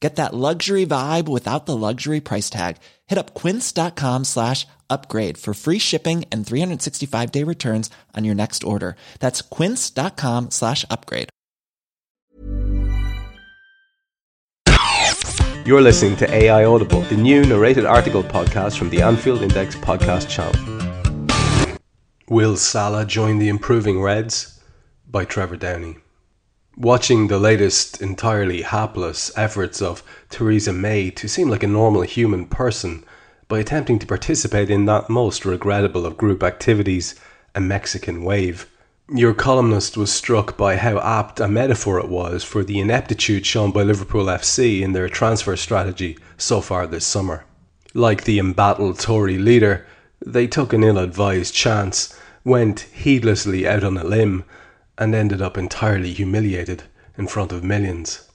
Get that luxury vibe without the luxury price tag. Hit up quince.com slash upgrade for free shipping and 365 day returns on your next order. That's quince.com slash upgrade. You're listening to AI Audible, the new narrated article podcast from the Anfield Index podcast channel. Will Salah join the improving Reds? By Trevor Downey. Watching the latest entirely hapless efforts of Theresa May to seem like a normal human person by attempting to participate in that most regrettable of group activities, a Mexican wave. Your columnist was struck by how apt a metaphor it was for the ineptitude shown by Liverpool FC in their transfer strategy so far this summer. Like the embattled Tory leader, they took an ill advised chance, went heedlessly out on a limb, and ended up entirely humiliated in front of millions.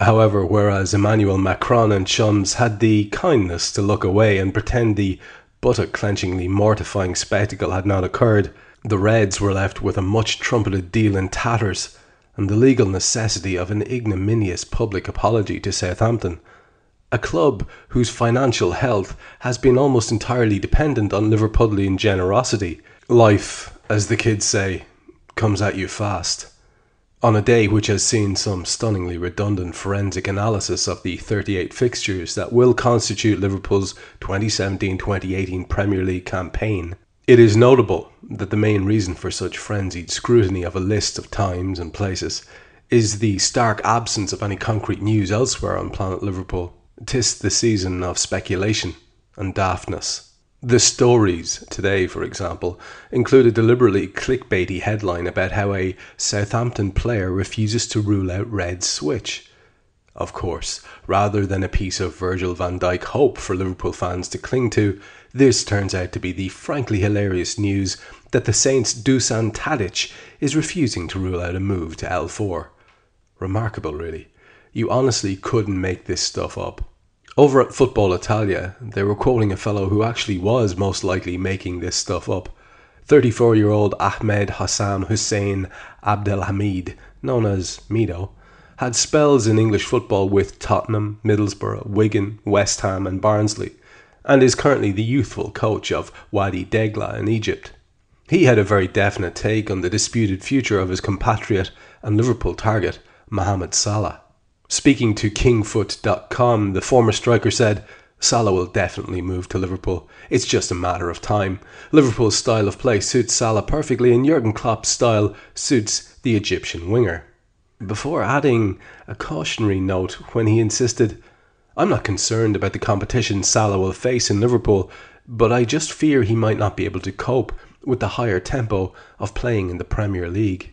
However, whereas Emmanuel Macron and chums had the kindness to look away and pretend the buttock clenchingly mortifying spectacle had not occurred, the Reds were left with a much trumpeted deal in tatters and the legal necessity of an ignominious public apology to Southampton, a club whose financial health has been almost entirely dependent on Liverpudlian generosity. Life, as the kids say, comes at you fast. On a day which has seen some stunningly redundant forensic analysis of the 38 fixtures that will constitute Liverpool's 2017 2018 Premier League campaign, it is notable that the main reason for such frenzied scrutiny of a list of times and places is the stark absence of any concrete news elsewhere on planet Liverpool. Tis the season of speculation and daftness. The stories today, for example, include a deliberately clickbaity headline about how a Southampton player refuses to rule out red switch. Of course, rather than a piece of Virgil van Dijk hope for Liverpool fans to cling to, this turns out to be the frankly hilarious news that the Saints' Dusan Tadic is refusing to rule out a move to L4. Remarkable, really. You honestly couldn't make this stuff up. Over at Football Italia, they were quoting a fellow who actually was most likely making this stuff up. 34 year old Ahmed Hossam Hussein Abdelhamid, known as Mido, had spells in English football with Tottenham, Middlesbrough, Wigan, West Ham, and Barnsley, and is currently the youthful coach of Wadi Degla in Egypt. He had a very definite take on the disputed future of his compatriot and Liverpool target, Mohamed Salah. Speaking to KingFut.com, the former striker said, Salah will definitely move to Liverpool. It's just a matter of time. Liverpool's style of play suits Salah perfectly, and Jurgen Klopp's style suits the Egyptian winger. Before adding a cautionary note when he insisted, I'm not concerned about the competition Salah will face in Liverpool, but I just fear he might not be able to cope with the higher tempo of playing in the Premier League.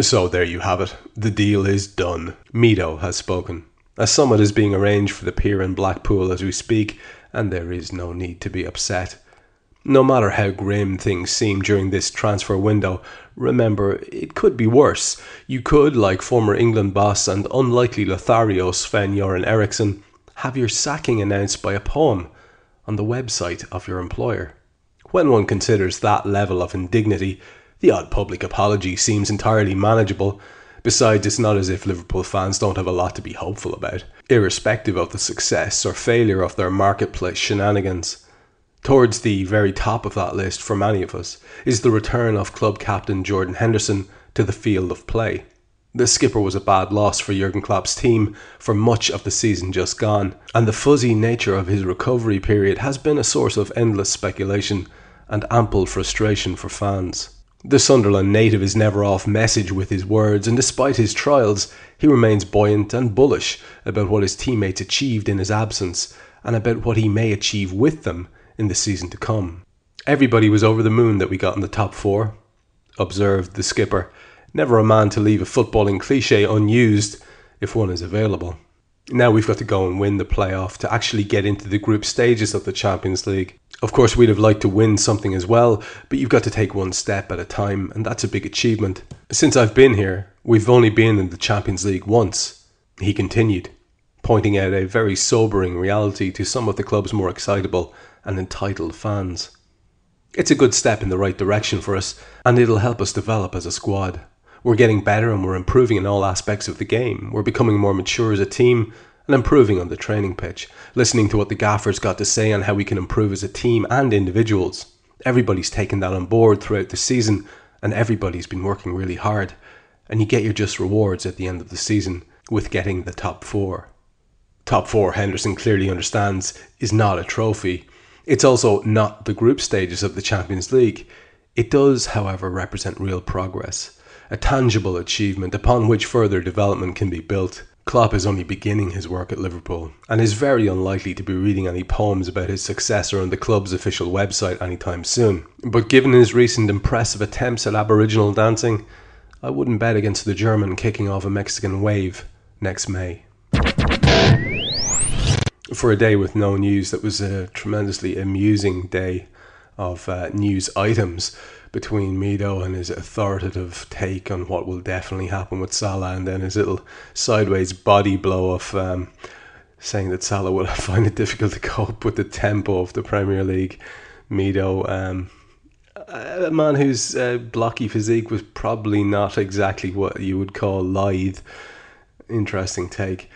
So there you have it. The deal is done. Mido has spoken. A summit is being arranged for the pier in Blackpool as we speak, and there is no need to be upset. No matter how grim things seem during this transfer window, remember it could be worse. You could, like former England boss and unlikely Lothario Sven Göran Eriksson, have your sacking announced by a poem on the website of your employer. When one considers that level of indignity, the odd public apology seems entirely manageable. Besides, it's not as if Liverpool fans don't have a lot to be hopeful about, irrespective of the success or failure of their marketplace shenanigans. Towards the very top of that list for many of us is the return of club captain Jordan Henderson to the field of play. The skipper was a bad loss for Jurgen Klopp's team for much of the season just gone, and the fuzzy nature of his recovery period has been a source of endless speculation and ample frustration for fans. The Sunderland native is never off message with his words, and despite his trials, he remains buoyant and bullish about what his teammates achieved in his absence and about what he may achieve with them in the season to come. Everybody was over the moon that we got in the top four, observed the skipper. Never a man to leave a footballing cliche unused if one is available. Now we've got to go and win the playoff to actually get into the group stages of the Champions League. Of course, we'd have liked to win something as well, but you've got to take one step at a time, and that's a big achievement. Since I've been here, we've only been in the Champions League once, he continued, pointing out a very sobering reality to some of the club's more excitable and entitled fans. It's a good step in the right direction for us, and it'll help us develop as a squad. We're getting better and we're improving in all aspects of the game. We're becoming more mature as a team and improving on the training pitch, listening to what the gaffers got to say on how we can improve as a team and individuals. Everybody's taken that on board throughout the season and everybody's been working really hard. And you get your just rewards at the end of the season with getting the top four. Top four, Henderson clearly understands, is not a trophy. It's also not the group stages of the Champions League. It does, however, represent real progress a tangible achievement upon which further development can be built. Klopp is only beginning his work at Liverpool and is very unlikely to be reading any poems about his successor on the club's official website anytime soon. But given his recent impressive attempts at Aboriginal dancing, I wouldn't bet against the German kicking off a Mexican wave next May. For a day with no news, that was a tremendously amusing day of uh, news items between Mido and his authoritative take on what will definitely happen with Salah, and then his little sideways body blow of um, saying that Salah will find it difficult to cope with the tempo of the Premier League. Mido, um, a man whose uh, blocky physique was probably not exactly what you would call lithe. Interesting take.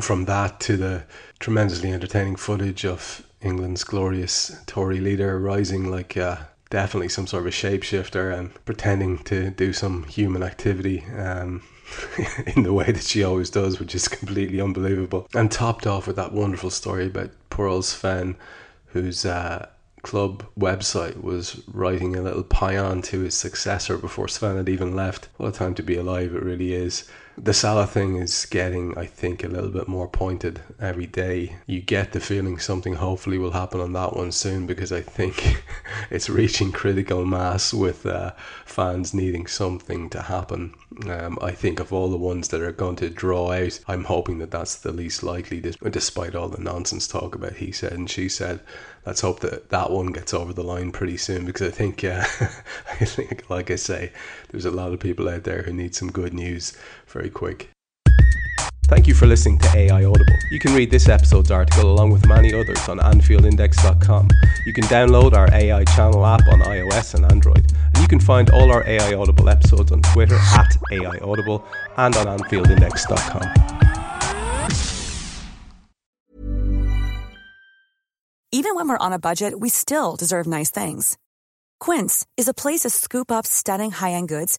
From that to the tremendously entertaining footage of England's glorious Tory leader rising like uh, definitely some sort of a shapeshifter and pretending to do some human activity um, in the way that she always does, which is completely unbelievable. And topped off with that wonderful story about poor old Sven, whose uh, club website was writing a little paean to his successor before Sven had even left. What a time to be alive, it really is the Salah thing is getting, I think, a little bit more pointed every day. You get the feeling something hopefully will happen on that one soon because I think it's reaching critical mass with uh, fans needing something to happen. Um, I think of all the ones that are going to draw out, I'm hoping that that's the least likely, despite all the nonsense talk about he said and she said. Let's hope that that one gets over the line pretty soon because I think, uh, I think, like I say, there's a lot of people out there who need some good news very quick. Thank you for listening to AI Audible. You can read this episode's article along with many others on AnfieldIndex.com. You can download our AI channel app on iOS and Android. And you can find all our AI Audible episodes on Twitter at AI Audible and on AnfieldIndex.com. Even when we're on a budget, we still deserve nice things. Quince is a place to scoop up stunning high end goods